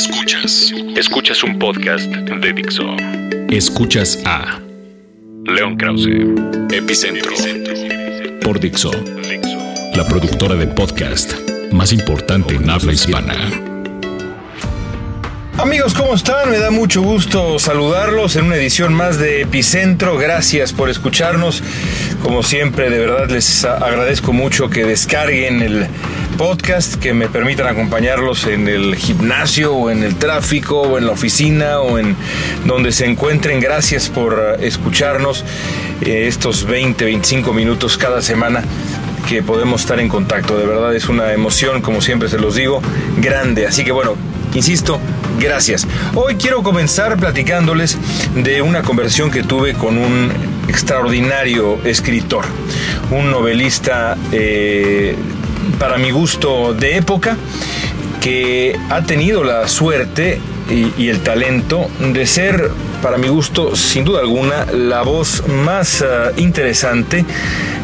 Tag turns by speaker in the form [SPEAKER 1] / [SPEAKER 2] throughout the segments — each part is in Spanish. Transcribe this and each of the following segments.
[SPEAKER 1] Escuchas. Escuchas un podcast de Dixo. Escuchas a León Krause, Epicentro, por Dixo, la productora de podcast más importante en habla hispana.
[SPEAKER 2] Amigos, ¿cómo están? Me da mucho gusto saludarlos en una edición más de Epicentro. Gracias por escucharnos. Como siempre, de verdad les agradezco mucho que descarguen el podcast, que me permitan acompañarlos en el gimnasio o en el tráfico o en la oficina o en donde se encuentren. Gracias por escucharnos eh, estos 20, 25 minutos cada semana que podemos estar en contacto. De verdad es una emoción, como siempre se los digo, grande. Así que bueno, insisto, gracias. Hoy quiero comenzar platicándoles de una conversión que tuve con un extraordinario escritor, un novelista eh, para mi gusto de época que ha tenido la suerte y, el talento de ser, para mi gusto, sin duda alguna, la voz más ah, interesante,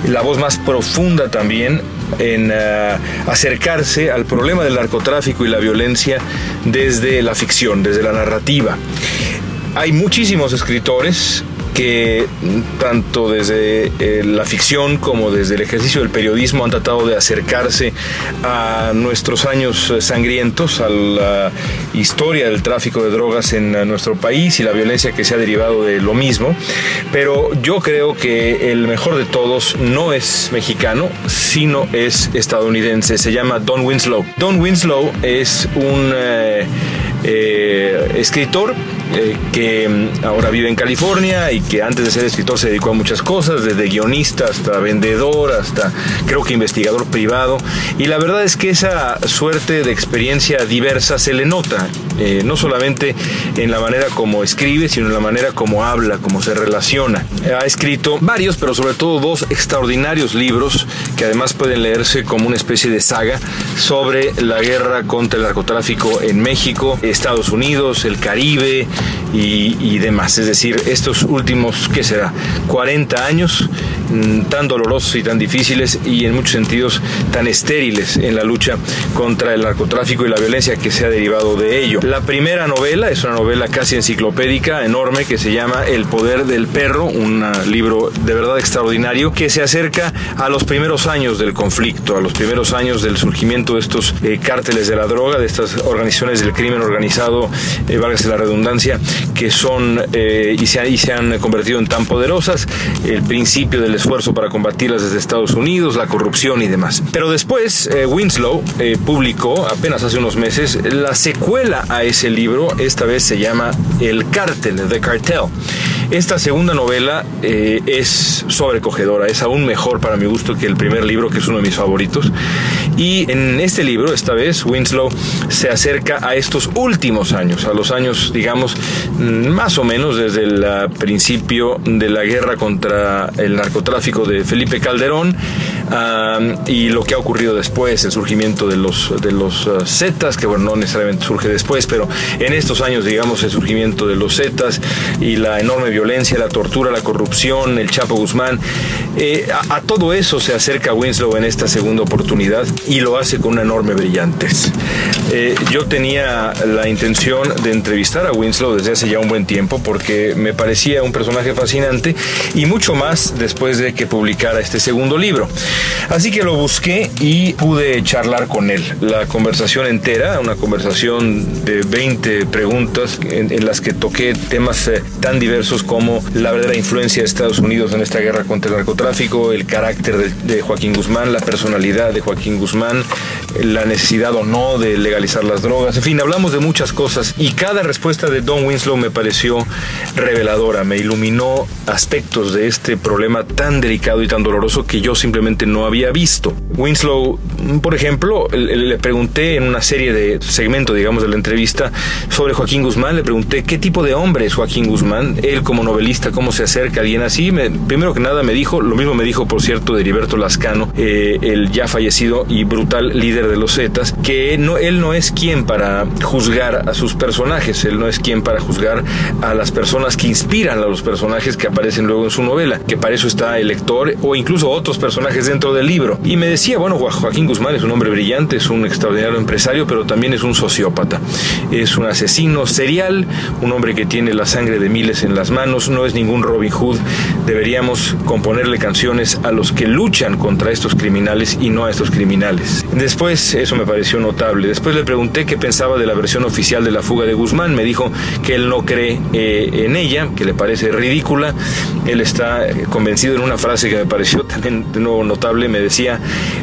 [SPEAKER 2] la voz más profunda también en ah, acercarse al problema del narcotráfico y la violencia desde la ficción, desde la narrativa. Hay muchísimos escritores que tanto desde eh, la ficción como desde el ejercicio del periodismo han tratado de acercarse a nuestros años sangrientos, a la historia del tráfico de drogas en nuestro país y la violencia que se ha derivado de lo mismo. Pero yo creo que el mejor de todos no es mexicano, sino es estadounidense. Se llama Don Winslow. Don Winslow es un eh, eh, escritor eh, que mm, ahora vive en California y que antes de ser escritor se dedicó a muchas cosas, desde guionista hasta vendedor, hasta creo que investigador privado. Y la verdad es que esa suerte de experiencia diversa se le nota, eh, no solamente en la manera como escribe, sino en la manera como habla, como se relaciona. Ha escrito varios, pero sobre todo dos extraordinarios libros que además pueden leerse como una especie de saga sobre la guerra contra el narcotráfico en México, Estados Unidos, el Caribe, y, demás. Es decir, estos últimos, ¿qué será? 40 años mm, tan dolorosos y tan difíciles y en muchos sentidos tan estériles en la lucha contra el narcotráfico y la violencia que se ha derivado de ello. La primera novela es una novela casi enciclopédica, enorme, que se llama El poder del perro, un libro de verdad extraordinario que se acerca a los primeros años del conflicto, a los primeros años del surgimiento de estos eh, cárteles de la droga, de estas organizaciones del crimen organizado, eh, válgase la redundancia, que son eh, y, se, y, se, han convertido en tan poderosas, el principio del esfuerzo para combatirlas desde Estados Unidos, la corrupción y demás. Pero después eh, Winslow eh, publicó apenas hace unos meses la secuela a ese libro, esta vez se llama El Cártel, The Cartel. Esta segunda novela es sobrecogedora, es aún mejor para mi gusto que el primer libro, que es uno de mis favoritos. Y en este libro, esta vez, Winslow se acerca a estos últimos años, a los años, digamos, más o menos desde el ah, principio de la guerra contra el narcotráfico de Felipe Calderón y lo que ha ocurrido después, el surgimiento de los, de los uh, Zetas, que bueno, no necesariamente surge después, pero en estos años, digamos, el surgimiento de los Zetas y la enorme violencia, la tortura, la corrupción, el Chapo Guzmán, eh, a, todo eso se acerca Winslow en esta segunda oportunidad y lo hace con una enorme brillantez. Eh, yo tenía la intención de entrevistar a Winslow desde hace ya un buen tiempo porque me parecía un personaje fascinante y mucho más después de que publicara este segundo libro. Así que lo busqué y pude charlar con él. La conversación entera, una conversación de 20 preguntas en, las que toqué temas eh, tan diversos como la verdadera influencia de Estados Unidos en esta guerra contra el narcotráfico, el carácter de, Joaquín Guzmán, la personalidad de Joaquín Guzmán, la necesidad o no de legalizar las drogas. En fin, hablamos de muchas cosas y cada respuesta de Don Winslow me pareció reveladora, me iluminó aspectos de este problema tan delicado y tan doloroso que yo simplemente no había visto. Winslow, por ejemplo, le pregunté en una serie de segmentos, digamos, de la entrevista sobre Joaquín Guzmán, le pregunté qué tipo de hombre es Joaquín Guzmán, él como novelista, cómo se acerca a alguien así. primero que nada me dijo, lo mismo me dijo, por cierto, de Heriberto Lascano, eh, el ya fallecido y brutal líder de los Zetas, que no, él no es quien para juzgar a sus personajes, él no es quien para juzgar a las personas que inspiran a los personajes que aparecen luego en su novela, que para eso está el lector o incluso otros personajes de dentro del libro. Y me decía, bueno, Joaquín Guzmán es un hombre brillante, es un extraordinario empresario, pero también es un sociópata. Es un asesino serial, un hombre que tiene la sangre de miles en las manos, no es ningún Robin Hood. Deberíamos componerle canciones a los que luchan contra estos criminales y no a estos criminales. Después, eso me pareció notable. Después le pregunté qué pensaba de la versión oficial de la fuga de Guzmán. Me dijo que él no cree eh, en ella, que le parece ridícula. Él está convencido en una frase que me pareció también de notable. Me decía,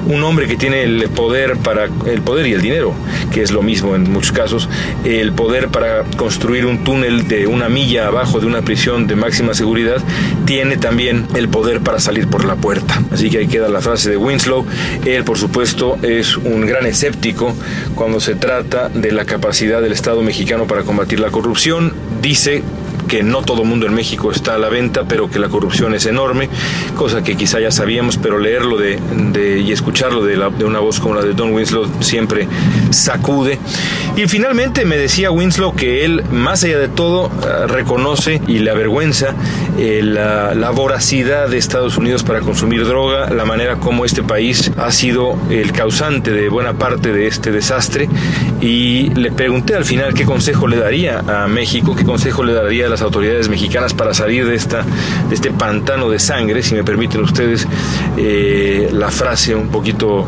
[SPEAKER 2] un hombre que tiene el poder para el poder y el dinero, que es lo mismo en muchos casos, el poder para construir un túnel de una milla abajo de una prisión de máxima seguridad, tiene también el poder para salir por la puerta. Así que ahí queda la frase de Winslow. Él, por supuesto, es un gran escéptico cuando se trata de la capacidad del Estado mexicano para combatir la corrupción. Dice que no todo mundo en México está a la venta, pero que la corrupción es enorme, cosa que quizá ya sabíamos, pero leerlo de, y escucharlo de, de, una voz como la de Don Winslow siempre sacude. Y finalmente me decía Winslow que él, más allá de todo, eh, reconoce y le avergüenza eh, la, la voracidad de Estados Unidos para consumir droga, la manera como este país ha sido el causante de buena parte de este desastre. Y le pregunté al final qué consejo le daría a México, qué consejo le daría a las autoridades mexicanas para salir de, esta, de este pantano de sangre, si me permiten ustedes eh, la frase un poquito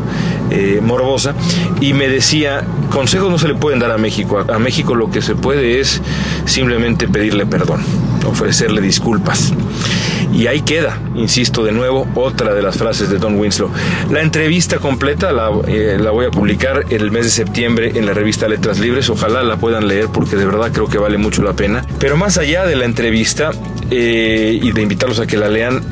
[SPEAKER 2] eh, morbosa, y me decía, consejos no se le pueden dar a México, a, a México lo que se puede es simplemente pedirle perdón, ofrecerle disculpas. Y ahí queda, insisto de nuevo, otra de las frases de Don Winslow. La entrevista completa la, eh, la, voy a publicar el mes de septiembre en la revista Letras Libres. Ojalá la puedan leer porque de verdad creo que vale mucho la pena. Pero más allá de la entrevista eh, y de invitarlos a que la lean,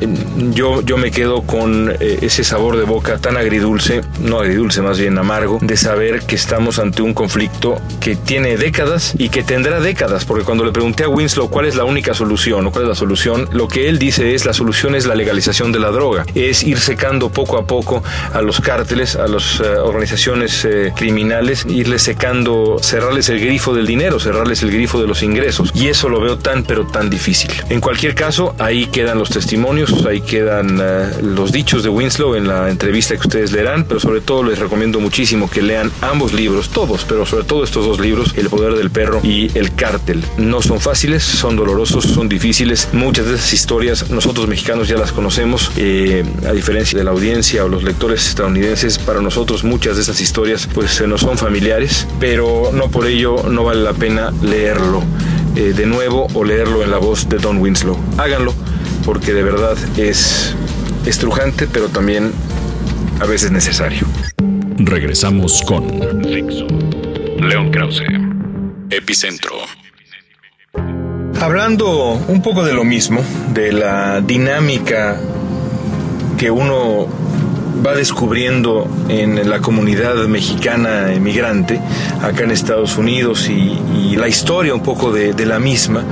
[SPEAKER 2] yo, yo me quedo con eh, ese sabor de boca tan agridulce, no agridulce, más bien amargo, de saber que estamos ante un conflicto que tiene décadas y que tendrá décadas. Porque cuando le pregunté a Winslow cuál es la única solución o cuál es la solución, lo que él dice es la solución es la legalización de la droga, es ir secando poco a poco a los cárteles, a las uh, organizaciones criminales, irles secando, cerrarles el grifo del dinero, cerrarles el grifo de los ingresos. Y eso lo veo tan pero tan difícil. Cualquier caso, ahí quedan los testimonios, ahí quedan uh, los dichos de Winslow en la entrevista que ustedes leerán, pero sobre todo les recomiendo muchísimo que lean ambos libros, todos, pero sobre todo estos dos libros, El poder del perro y El cártel. No son fáciles, son dolorosos, son difíciles. Muchas de esas historias nosotros mexicanos ya las conocemos, eh, a diferencia de la audiencia o los lectores estadounidenses, para nosotros muchas de esas historias pues se nos son familiares, pero no por ello no vale la pena leerlo eh, de nuevo o leerlo en la voz de Don Winslow. Háganlo porque de verdad es estrujante, pero también a veces necesario.
[SPEAKER 1] Regresamos con León Krause, Epicentro.
[SPEAKER 2] Hablando un poco de lo mismo, de la dinámica que uno va descubriendo en la comunidad mexicana emigrante acá en Estados Unidos y, y la historia un poco de, de la misma.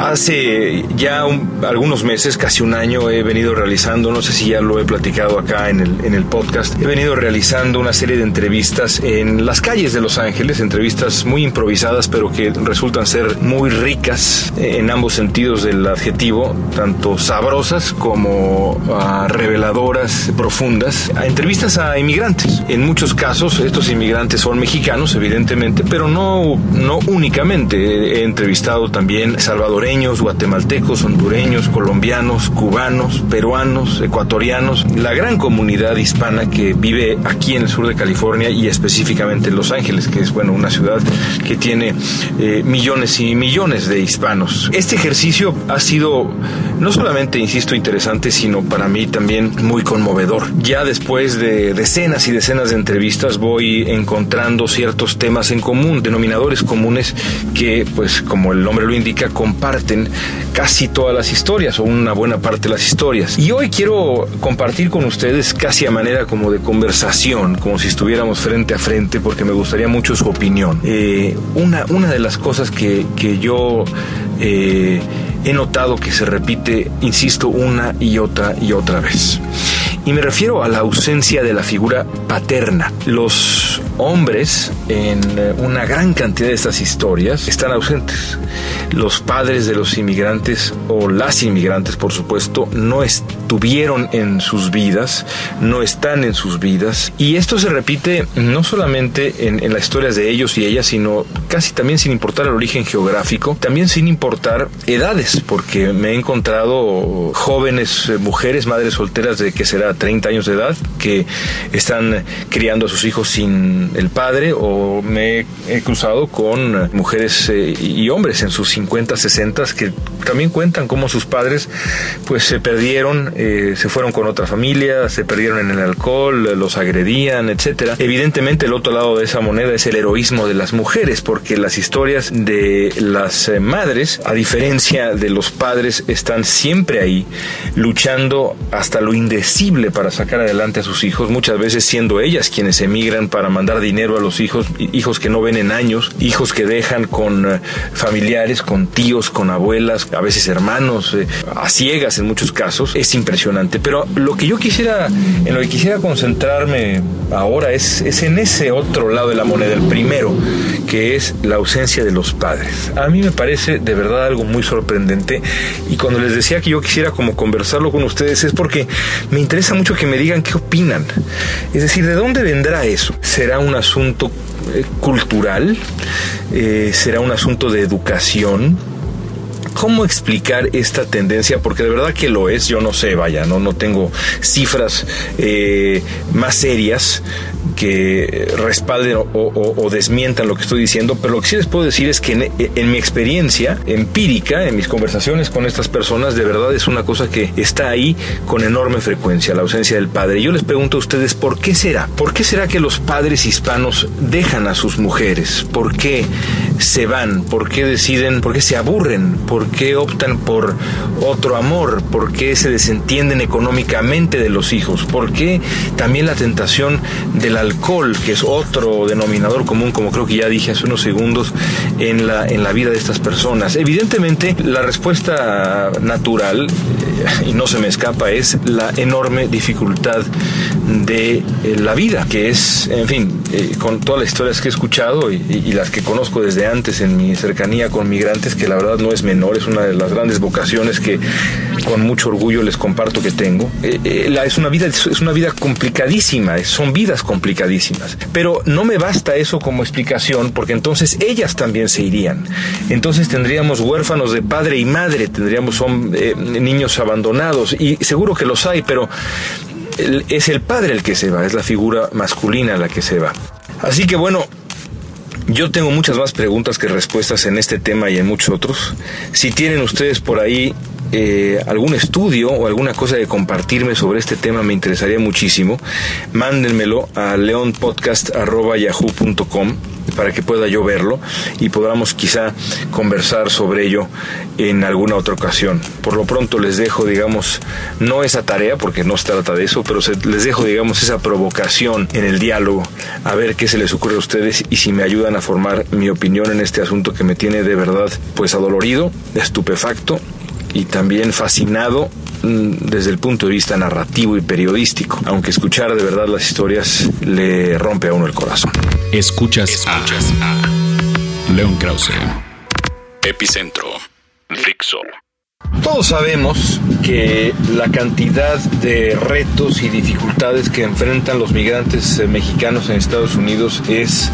[SPEAKER 2] Hace ya un, algunos meses, casi un año, he venido realizando, no sé si ya lo he platicado acá en el, en el podcast, he venido realizando una serie de entrevistas en las calles de Los Ángeles, entrevistas muy improvisadas pero que resultan ser muy ricas en ambos sentidos del adjetivo, tanto sabrosas como uh, reveladoras, profundas entrevistas a inmigrantes. En muchos casos estos inmigrantes son mexicanos, evidentemente, pero no, no únicamente. He entrevistado también salvadoreños, guatemaltecos, hondureños, colombianos, cubanos, peruanos, ecuatorianos, la gran comunidad hispana que vive aquí en el sur de California y específicamente en Los Ángeles, que es bueno una ciudad que tiene eh, millones y millones de hispanos. Este ejercicio ha sido no solamente, insisto, interesante, sino para mí también muy conmovedor. Ya después de decenas y decenas de entrevistas voy encontrando ciertos temas en común, denominadores comunes que, pues como el nombre lo indica, comparten casi todas las historias o una buena parte de las historias. Y hoy quiero compartir con ustedes casi a manera como de conversación, como si estuviéramos frente a frente, porque me gustaría mucho su opinión. Eh, una, una de las cosas que, que yo... Eh, he notado que se repite, insisto, una y otra y otra vez. Y me refiero a la ausencia de la figura paterna. Los hombres en eh, una gran cantidad de estas historias están ausentes. Los padres de los inmigrantes o las inmigrantes, por supuesto, no estuvieron en sus vidas, no están en sus vidas. Y esto se repite no solamente en, las historias de ellos y ellas, sino casi también sin importar el origen geográfico, también sin importar edades, porque me he encontrado jóvenes eh, mujeres, madres solteras de que será 30 años de edad, que están criando a sus hijos sin el padre, o me he cruzado con mujeres eh, y hombres en sus 50, 60 que también cuentan cómo sus padres pues se perdieron, eh, se fueron con otra familia, se perdieron en el alcohol, los agredían, etcétera. Evidentemente el otro lado de esa moneda es el heroísmo de las mujeres, porque las historias de las eh, madres, a diferencia de los padres, están siempre ahí luchando hasta lo indecible para sacar adelante a sus hijos, muchas veces siendo ellas quienes emigran para mandar dinero a los hijos, hijos que no ven en años, hijos que dejan con eh, familiares, con tíos, con abuelas, a veces hermanos, eh, a ciegas en muchos casos, es impresionante. Pero lo que yo quisiera, en lo que quisiera concentrarme ahora es, es en ese otro lado de la moneda, el primero, que es la ausencia de los padres. A mí me parece de verdad algo muy sorprendente y cuando les decía que yo quisiera como conversarlo con ustedes es porque me interesa mucho que me digan qué opinan. Es decir, ¿de dónde vendrá eso? ¿Será un asunto eh, cultural? Eh, ¿Será un asunto de educación? ¿Cómo explicar esta tendencia? Porque de verdad que lo es, yo no sé, vaya, no, no tengo cifras eh, más serias que respalden o, desmientan lo que estoy diciendo, pero lo que sí les puedo decir es que en, mi experiencia empírica, en mis conversaciones con estas personas, de verdad es una cosa que está ahí con enorme frecuencia, la ausencia del padre. Yo les pregunto a ustedes, ¿por qué será? ¿Por qué será que los padres hispanos dejan a sus mujeres? ¿Por qué se van? ¿Por qué deciden? ¿Por qué se aburren? ¿Por qué optan por otro amor? ¿Por qué se desentienden económicamente de los hijos? ¿Por qué también la tentación de la alcohol, que es otro denominador común, como creo que ya dije hace unos segundos, en la, en la vida de estas personas. Evidentemente, la respuesta natural, y no se me escapa, es la enorme dificultad de eh, la vida, que es, en fin, eh, con todas las historias que he escuchado y, las que conozco desde antes en mi cercanía con migrantes, que la verdad no es menor, es una de las grandes vocaciones que con mucho orgullo les comparto que tengo. es una vida, es una vida complicadísima, son vidas complicadas pero no me basta eso como explicación porque entonces ellas también se irían. Entonces tendríamos huérfanos de padre y madre, tendríamos eh, niños abandonados y seguro que los hay, pero es el padre el que se va, es la figura masculina la que se va. Así que bueno, yo tengo muchas más preguntas que respuestas en este tema y en muchos otros. Si tienen ustedes por ahí eh, algún estudio o alguna cosa de compartirme sobre este tema me interesaría muchísimo, mándenmelo a leonpodcast.yahoo.com para que pueda yo verlo y podamos quizá conversar sobre ello en alguna otra ocasión. Por lo pronto les dejo, digamos, no esa tarea, porque no se trata de eso, pero les dejo, digamos, esa provocación en el diálogo, a ver qué se les ocurre a ustedes y si me ayudan a formar mi opinión en este asunto que me tiene de verdad, pues adolorido, estupefacto y también fascinado mm, desde el punto de vista narrativo y periodístico, aunque escuchar de verdad las historias le rompe a uno el corazón.
[SPEAKER 1] Escuchas, Escuchas a, León Krause, Epicentro, Fixo.
[SPEAKER 2] Todos sabemos que la cantidad de retos y dificultades que enfrentan los migrantes eh, mexicanos en Estados Unidos es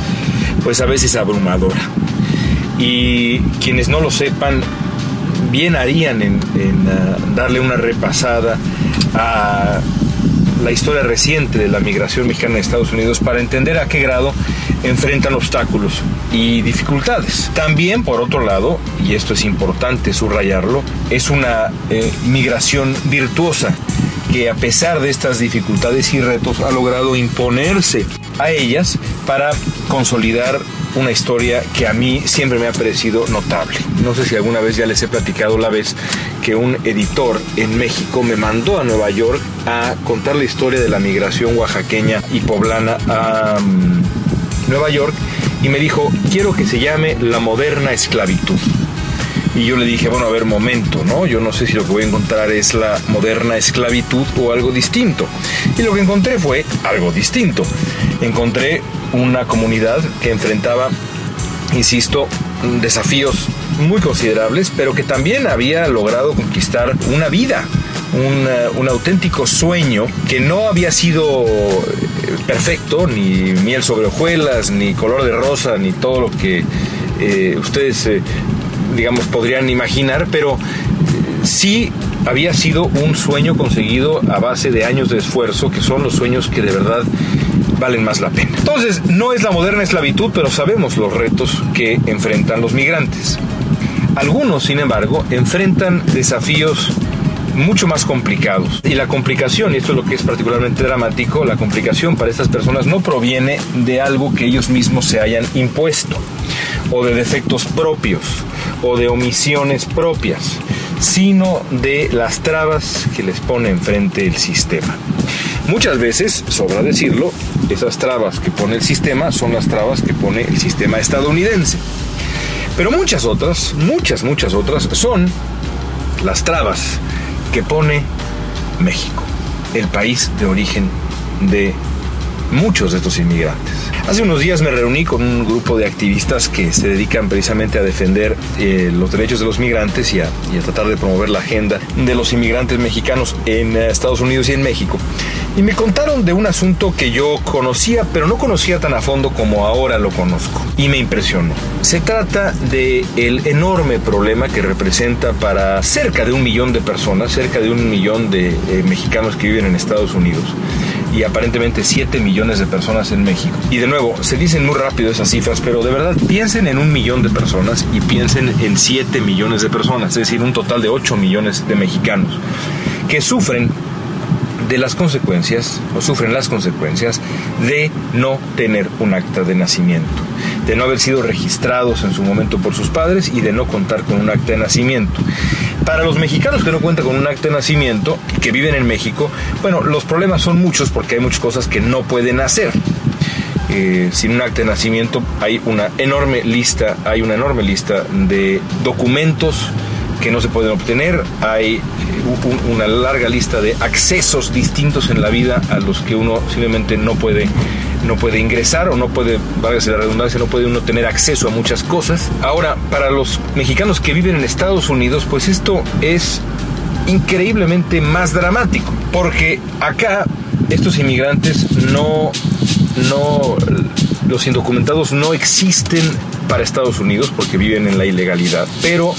[SPEAKER 2] pues a veces abrumadora. Y quienes no lo sepan, bien harían en, ah, darle una repasada a la historia reciente de la migración mexicana a Estados Unidos para entender a qué grado enfrentan obstáculos y dificultades. También, por otro lado, y esto es importante subrayarlo, es una eh, migración virtuosa que a pesar de estas dificultades y retos ha logrado imponerse a ellas para consolidar una historia que a mí siempre me ha parecido notable. No sé si alguna vez ya les he platicado la vez que un editor en México me mandó a Nueva York a contar la historia de la migración oaxaqueña y poblana a mm, Nueva York y me dijo, quiero que se llame La moderna esclavitud. Y yo le dije, bueno, a ver, momento, ¿no? Yo no sé si lo que voy a encontrar es la moderna esclavitud o algo distinto. Y lo que encontré fue algo distinto. Encontré una comunidad que enfrentaba, insisto, desafíos muy considerables, pero que también había logrado conquistar una vida, un, auténtico sueño que no había sido eh, perfecto, ni miel sobre hojuelas, ni color de rosa, ni todo lo que eh, ustedes, eh, digamos, podrían imaginar, pero sí había sido un sueño conseguido a base de años de esfuerzo, que son los sueños que de verdad valen más la pena. Entonces, no es la moderna esclavitud, pero sabemos los retos que enfrentan los migrantes. Algunos, sin embargo, enfrentan desafíos mucho más complicados. Y la complicación, y esto es lo que es particularmente dramático, la complicación para estas personas no proviene de algo que ellos mismos se hayan impuesto, o de defectos propios, o de omisiones propias, sino de las trabas que les pone enfrente el sistema. Muchas veces, sobra decirlo, esas trabas que pone el sistema son las trabas que pone el sistema estadounidense. Pero muchas otras, muchas, muchas otras son las trabas que pone México, el país de origen de muchos de estos inmigrantes. Hace unos días me reuní con un grupo de activistas que se dedican precisamente a defender eh, los derechos de los migrantes y a, tratar de promover la agenda de los inmigrantes mexicanos en eh, Estados Unidos y en México. Y me contaron de un asunto que yo conocía, pero no conocía tan a fondo como ahora lo conozco. Y me impresionó. Se trata de el enorme problema que representa para cerca de un millón de personas, cerca de un millón de eh, mexicanos que viven en Estados Unidos y aparentemente 7 millones de personas en México. Y de nuevo, se dicen muy rápido esas cifras, pero de verdad piensen en un millón de personas y piensen en 7 millones de personas, es decir, un total de 8 millones de mexicanos que sufren de las consecuencias, o sufren las consecuencias, de no tener un acta de nacimiento, de no haber sido registrados en su momento por sus padres y de no contar con un acta de nacimiento. Para los mexicanos que no cuentan con un acta de nacimiento, que viven en México, bueno, los problemas son muchos porque hay muchas cosas que no pueden hacer. Eh, sin un acta de nacimiento hay una enorme lista, hay una enorme lista de documentos que no se pueden obtener, hay una larga lista de accesos distintos en la vida a los que uno simplemente no puede no puede ingresar o no puede, válgase la redundancia, no puede uno tener acceso a muchas cosas. Ahora, para los mexicanos que viven en Estados Unidos, pues esto es increíblemente más dramático, porque acá estos inmigrantes no, no, los indocumentados no existen para Estados Unidos porque viven en la ilegalidad, pero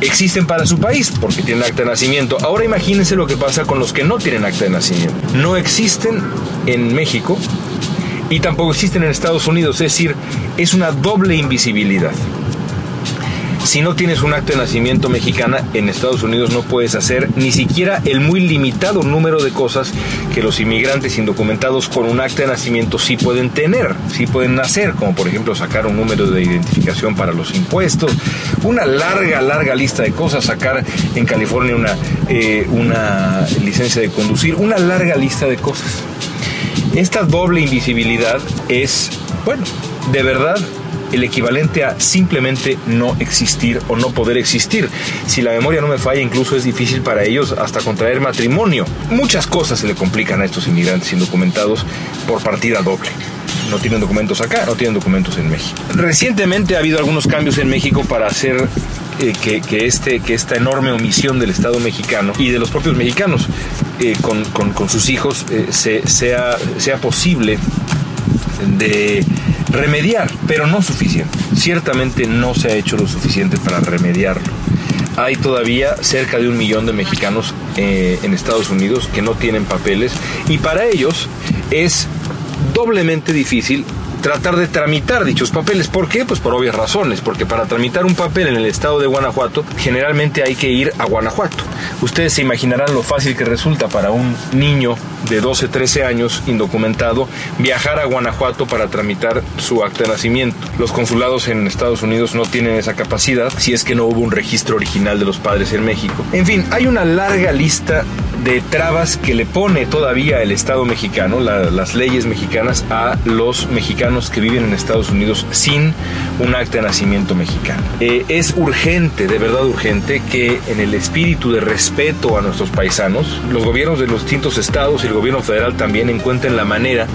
[SPEAKER 2] existen para su país porque tienen acta de nacimiento. Ahora imagínense lo que pasa con los que no tienen acta de nacimiento. No existen en México y tampoco existen en Estados Unidos, es decir, es una doble invisibilidad. Si no tienes un acta de nacimiento mexicana, en Estados Unidos no puedes hacer ni siquiera el muy limitado número de cosas que los inmigrantes indocumentados con un acta de nacimiento sí pueden tener, sí pueden hacer, como por ejemplo sacar un número de identificación para los impuestos, una larga, larga lista de cosas, sacar en California una, eh, una licencia de conducir, una larga lista de cosas. Esta doble invisibilidad es, bueno, de verdad el equivalente a simplemente no existir o no poder existir. Si la memoria no me falla, incluso es difícil para ellos hasta contraer matrimonio. Muchas cosas se le complican a estos inmigrantes indocumentados por partida doble. No tienen documentos acá, no tienen documentos en México. Recientemente ha habido algunos cambios en México para hacer eh, que, este, que esta enorme omisión del Estado mexicano y de los propios mexicanos eh, con, sus hijos eh, sea, sea posible de remediar, pero no suficiente. Ciertamente no se ha hecho lo suficiente para remediarlo. Hay todavía cerca de un millón de mexicanos en Estados Unidos que no tienen papeles y para ellos es doblemente difícil tratar de tramitar dichos papeles. ¿Por qué? Pues por obvias razones, porque para tramitar un papel en el estado de Guanajuato generalmente hay que ir a Guanajuato. Ustedes se imaginarán lo fácil que resulta para un niño de 12, 13 años indocumentado viajar a Guanajuato para tramitar su acta de nacimiento. Los consulados en Estados Unidos no tienen esa capacidad si es que no hubo un registro original de los padres en México. En fin, hay una larga lista de trabas que le pone todavía el Estado mexicano, las leyes mexicanas, a los mexicanos que viven en Estados Unidos sin un acta de nacimiento mexicano. Eh, es urgente, de verdad urgente, que en el espíritu de respeto a nuestros paisanos, los gobiernos de los distintos estados y el gobierno federal también encuentren la manera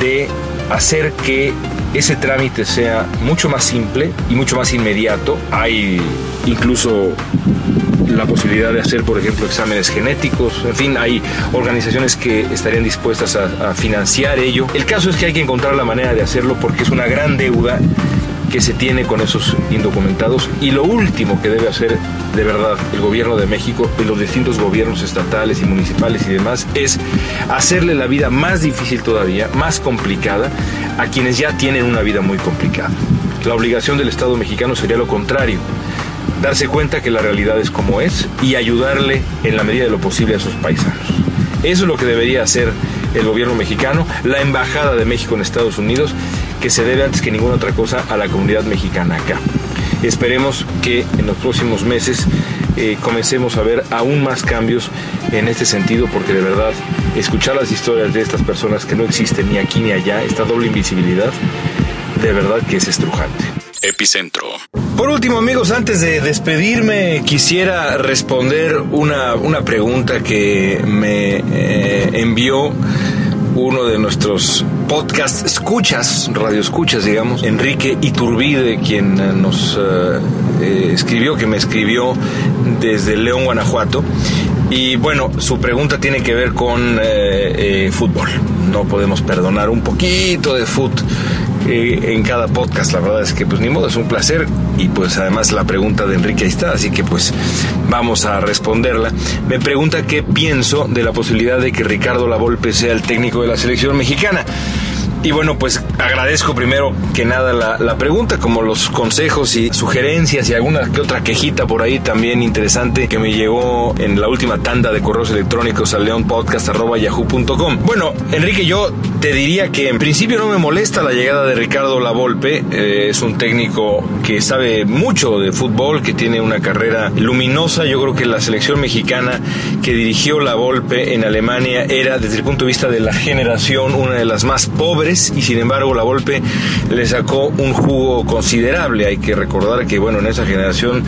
[SPEAKER 2] de hacer que ese trámite sea mucho más simple y mucho más inmediato. Hay incluso la posibilidad de hacer, por ejemplo, exámenes genéticos. En fin, hay organizaciones que estarían dispuestas a, financiar ello. El caso es que hay que encontrar la manera de hacerlo porque es una gran deuda que se tiene con esos indocumentados y lo último que debe hacer de verdad el gobierno de México y los distintos gobiernos estatales y municipales y demás es hacerle la vida más difícil todavía, más complicada a quienes ya tienen una vida muy complicada. La obligación del Estado mexicano sería lo contrario, darse cuenta que la realidad es como es y ayudarle en la medida de lo posible a sus paisanos. Eso es lo que debería hacer el gobierno mexicano, la Embajada de México en Estados Unidos, que se debe antes que ninguna otra cosa a la comunidad mexicana acá. Esperemos que en los próximos meses eh, comencemos a ver aún más cambios en este sentido, porque de verdad escuchar las historias de estas personas que no existen ni aquí ni allá, esta doble invisibilidad, de verdad que es estrujante.
[SPEAKER 1] Epicentro.
[SPEAKER 2] Por último, amigos, antes de despedirme, quisiera responder una, una pregunta que me eh, envió uno de nuestros podcast escuchas, radio escuchas, digamos, Enrique Iturbide, quien nos eh, eh, escribió, que me escribió desde León, Guanajuato. Y bueno, su pregunta tiene que ver con fútbol. No podemos perdonar un poquito de fútbol eh, en cada podcast. La verdad es que pues ni modo, es un placer y pues además la pregunta de Enrique ahí está, así que pues vamos a responderla. Me pregunta qué pienso de la posibilidad de que Ricardo Lavolpe sea el técnico de la selección mexicana. Y bueno, pues agradezco primero que nada la, pregunta, como los consejos y sugerencias y alguna que otra quejita por ahí también interesante que me llegó en la última tanda de correos electrónicos a leonpodcast.yahoo.com. Bueno, Enrique, yo te diría que en principio no me molesta la llegada de Ricardo Lavolpe. Eh, es un técnico que sabe mucho de fútbol, que tiene una carrera luminosa. Yo creo que la selección mexicana que dirigió Lavolpe en Alemania era, desde el punto de vista de la generación, una de las más pobres y sin embargo la Volpe le sacó un jugo considerable. Hay que recordar que bueno, en esa generación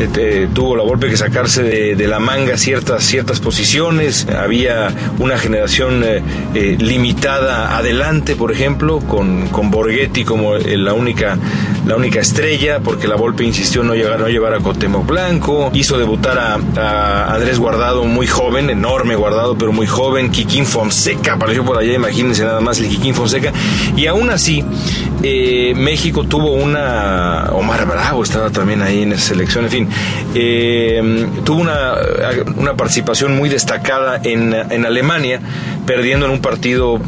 [SPEAKER 2] este, tuvo la Volpe que sacarse de, la manga ciertas, ciertas posiciones. Había una generación eh, eh, adelante, por ejemplo, con, con Borghetti como la única, la única estrella, porque la Volpe insistió no llevar, no llevar a Cotemo Blanco, hizo debutar a, a, Andrés Guardado muy joven, enorme Guardado, pero muy joven, Kikín Fonseca apareció por allá, imagínense nada más el Kikín Fonseca y aún así, eh, México tuvo una. Omar Bravo estaba también ahí en esa selección, en fin. Eh, tuvo una, una, participación muy destacada en, en Alemania, perdiendo en un partido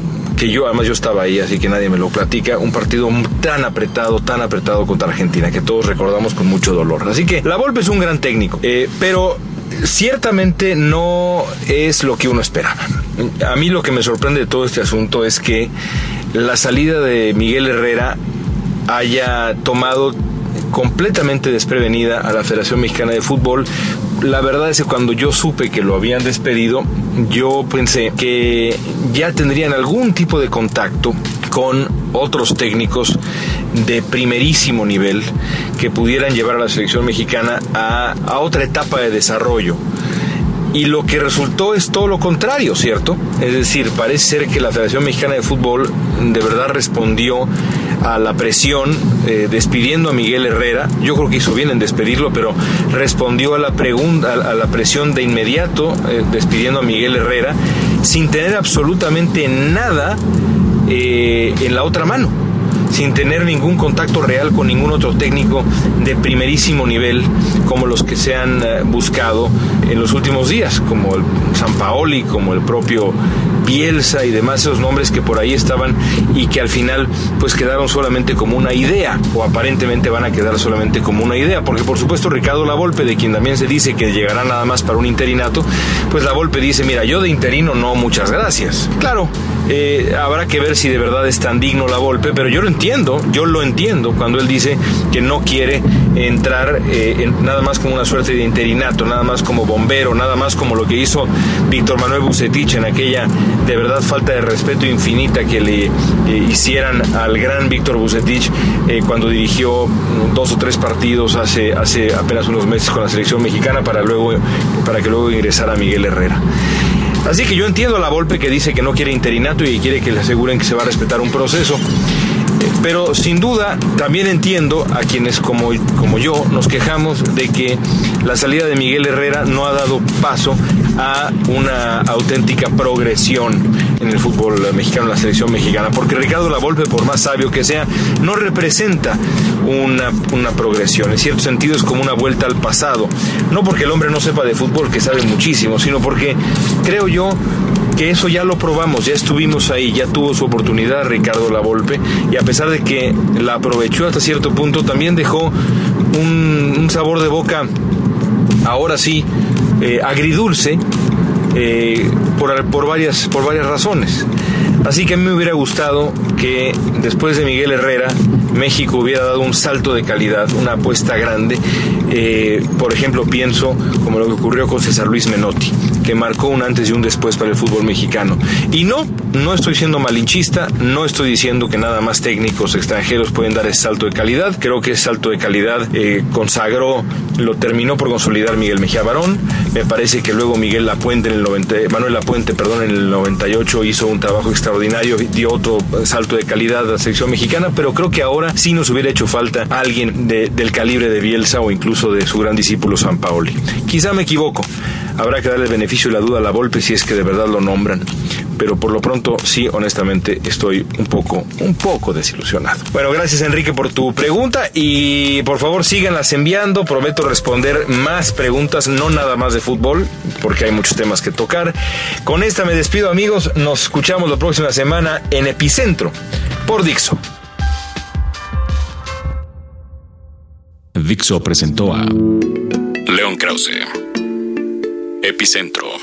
[SPEAKER 2] que yo, además yo estaba ahí, así que nadie me lo platica, un partido tan apretado, tan apretado contra Argentina, que todos recordamos con mucho dolor. Así que la Volpe es un gran técnico, eh, pero ciertamente no es lo que uno esperaba. A mí lo que me sorprende de todo este asunto es que la salida de Miguel Herrera haya tomado completamente desprevenida a la Federación Mexicana de Fútbol. La verdad es que cuando yo supe que lo habían despedido, yo pensé que ya tendrían algún tipo de contacto con otros técnicos de primerísimo nivel que pudieran llevar a la selección mexicana a, otra etapa de desarrollo. Y lo que resultó es todo lo contrario, ¿cierto? Es decir, parece ser que la Federación Mexicana de Fútbol de verdad respondió a la presión eh, despidiendo a Miguel Herrera. Yo creo que hizo bien en despedirlo, pero respondió a la pregunta, a la presión de inmediato eh, despidiendo a Miguel Herrera sin tener absolutamente nada eh, en la otra mano sin tener ningún contacto real con ningún otro técnico de primerísimo nivel como los que se han buscado en los últimos días, como el San Paoli, como el propio Bielsa y demás esos nombres que por ahí estaban y que al final pues quedaron solamente como una idea o aparentemente van a quedar solamente como una idea, porque por supuesto Ricardo Lavolpe, de quien también se dice que llegará nada más para un interinato, pues Lavolpe dice, mira, yo de interino no, muchas gracias. Claro, eh, habrá que ver si de verdad es tan digno Lavolpe, pero yo lo entiendo, yo lo entiendo cuando él dice que no quiere entrar eh, en, nada más como una suerte de interinato, nada más como bombero, nada más como lo que hizo Víctor Manuel Bucetich en aquella de verdad falta de respeto infinita que le eh, hicieran al gran Víctor Bucetich eh, cuando dirigió dos o tres partidos hace, hace apenas unos meses con la selección mexicana para luego para que luego ingresara Miguel Herrera. Así que yo entiendo a la Volpe que dice que no quiere interinato y quiere que le aseguren que se va a respetar un proceso. Pero sin duda también entiendo a quienes como, como yo nos quejamos de que la salida de Miguel Herrera no ha dado paso a una auténtica progresión en el fútbol mexicano, en la selección mexicana, porque Ricardo Lavolpe, por más sabio que sea, no representa una, una progresión. En cierto sentido es como una vuelta al pasado. No porque el hombre no sepa de fútbol, que sabe muchísimo, sino porque creo yo que eso ya lo probamos, ya estuvimos ahí, ya tuvo su oportunidad Ricardo Lavolpe y a pesar de que la aprovechó hasta cierto punto, también dejó un, sabor de boca, ahora sí, eh, agridulce, eh, por, por, varias, por varias razones. Así que a mí me hubiera gustado que después de Miguel Herrera, México hubiera dado un salto de calidad, una apuesta grande. Eh, por ejemplo, pienso como lo que ocurrió con César Luis Menotti, que marcó un antes y un después para el fútbol mexicano. Y no, no estoy siendo malinchista, no estoy diciendo que nada más técnicos extranjeros pueden dar ese salto de calidad. Creo que ese salto de calidad eh, consagró, lo terminó por consolidar Miguel Mejía Barón. Me parece que luego Miguel Lapuente en el 90, Manuel Lapuente, perdón, en el 98 hizo un trabajo extraordinario, dio otro salto de calidad a la selección mexicana, pero creo que ahora sí nos hubiera hecho falta alguien del calibre de Bielsa o incluso de su gran discípulo San Paoli. Quizá me equivoco, habrá que darle el beneficio de la duda a la Volpe si es que de verdad lo nombran pero por lo pronto sí, honestamente estoy un poco, un poco desilusionado. Bueno, gracias Enrique por tu pregunta y por favor síganlas enviando, prometo responder más preguntas, no nada más de fútbol, porque hay muchos temas que tocar. Con esta me despido amigos, nos escuchamos la próxima semana en Epicentro por Dixo.
[SPEAKER 1] Dixo presentó a León Krause. Epicentro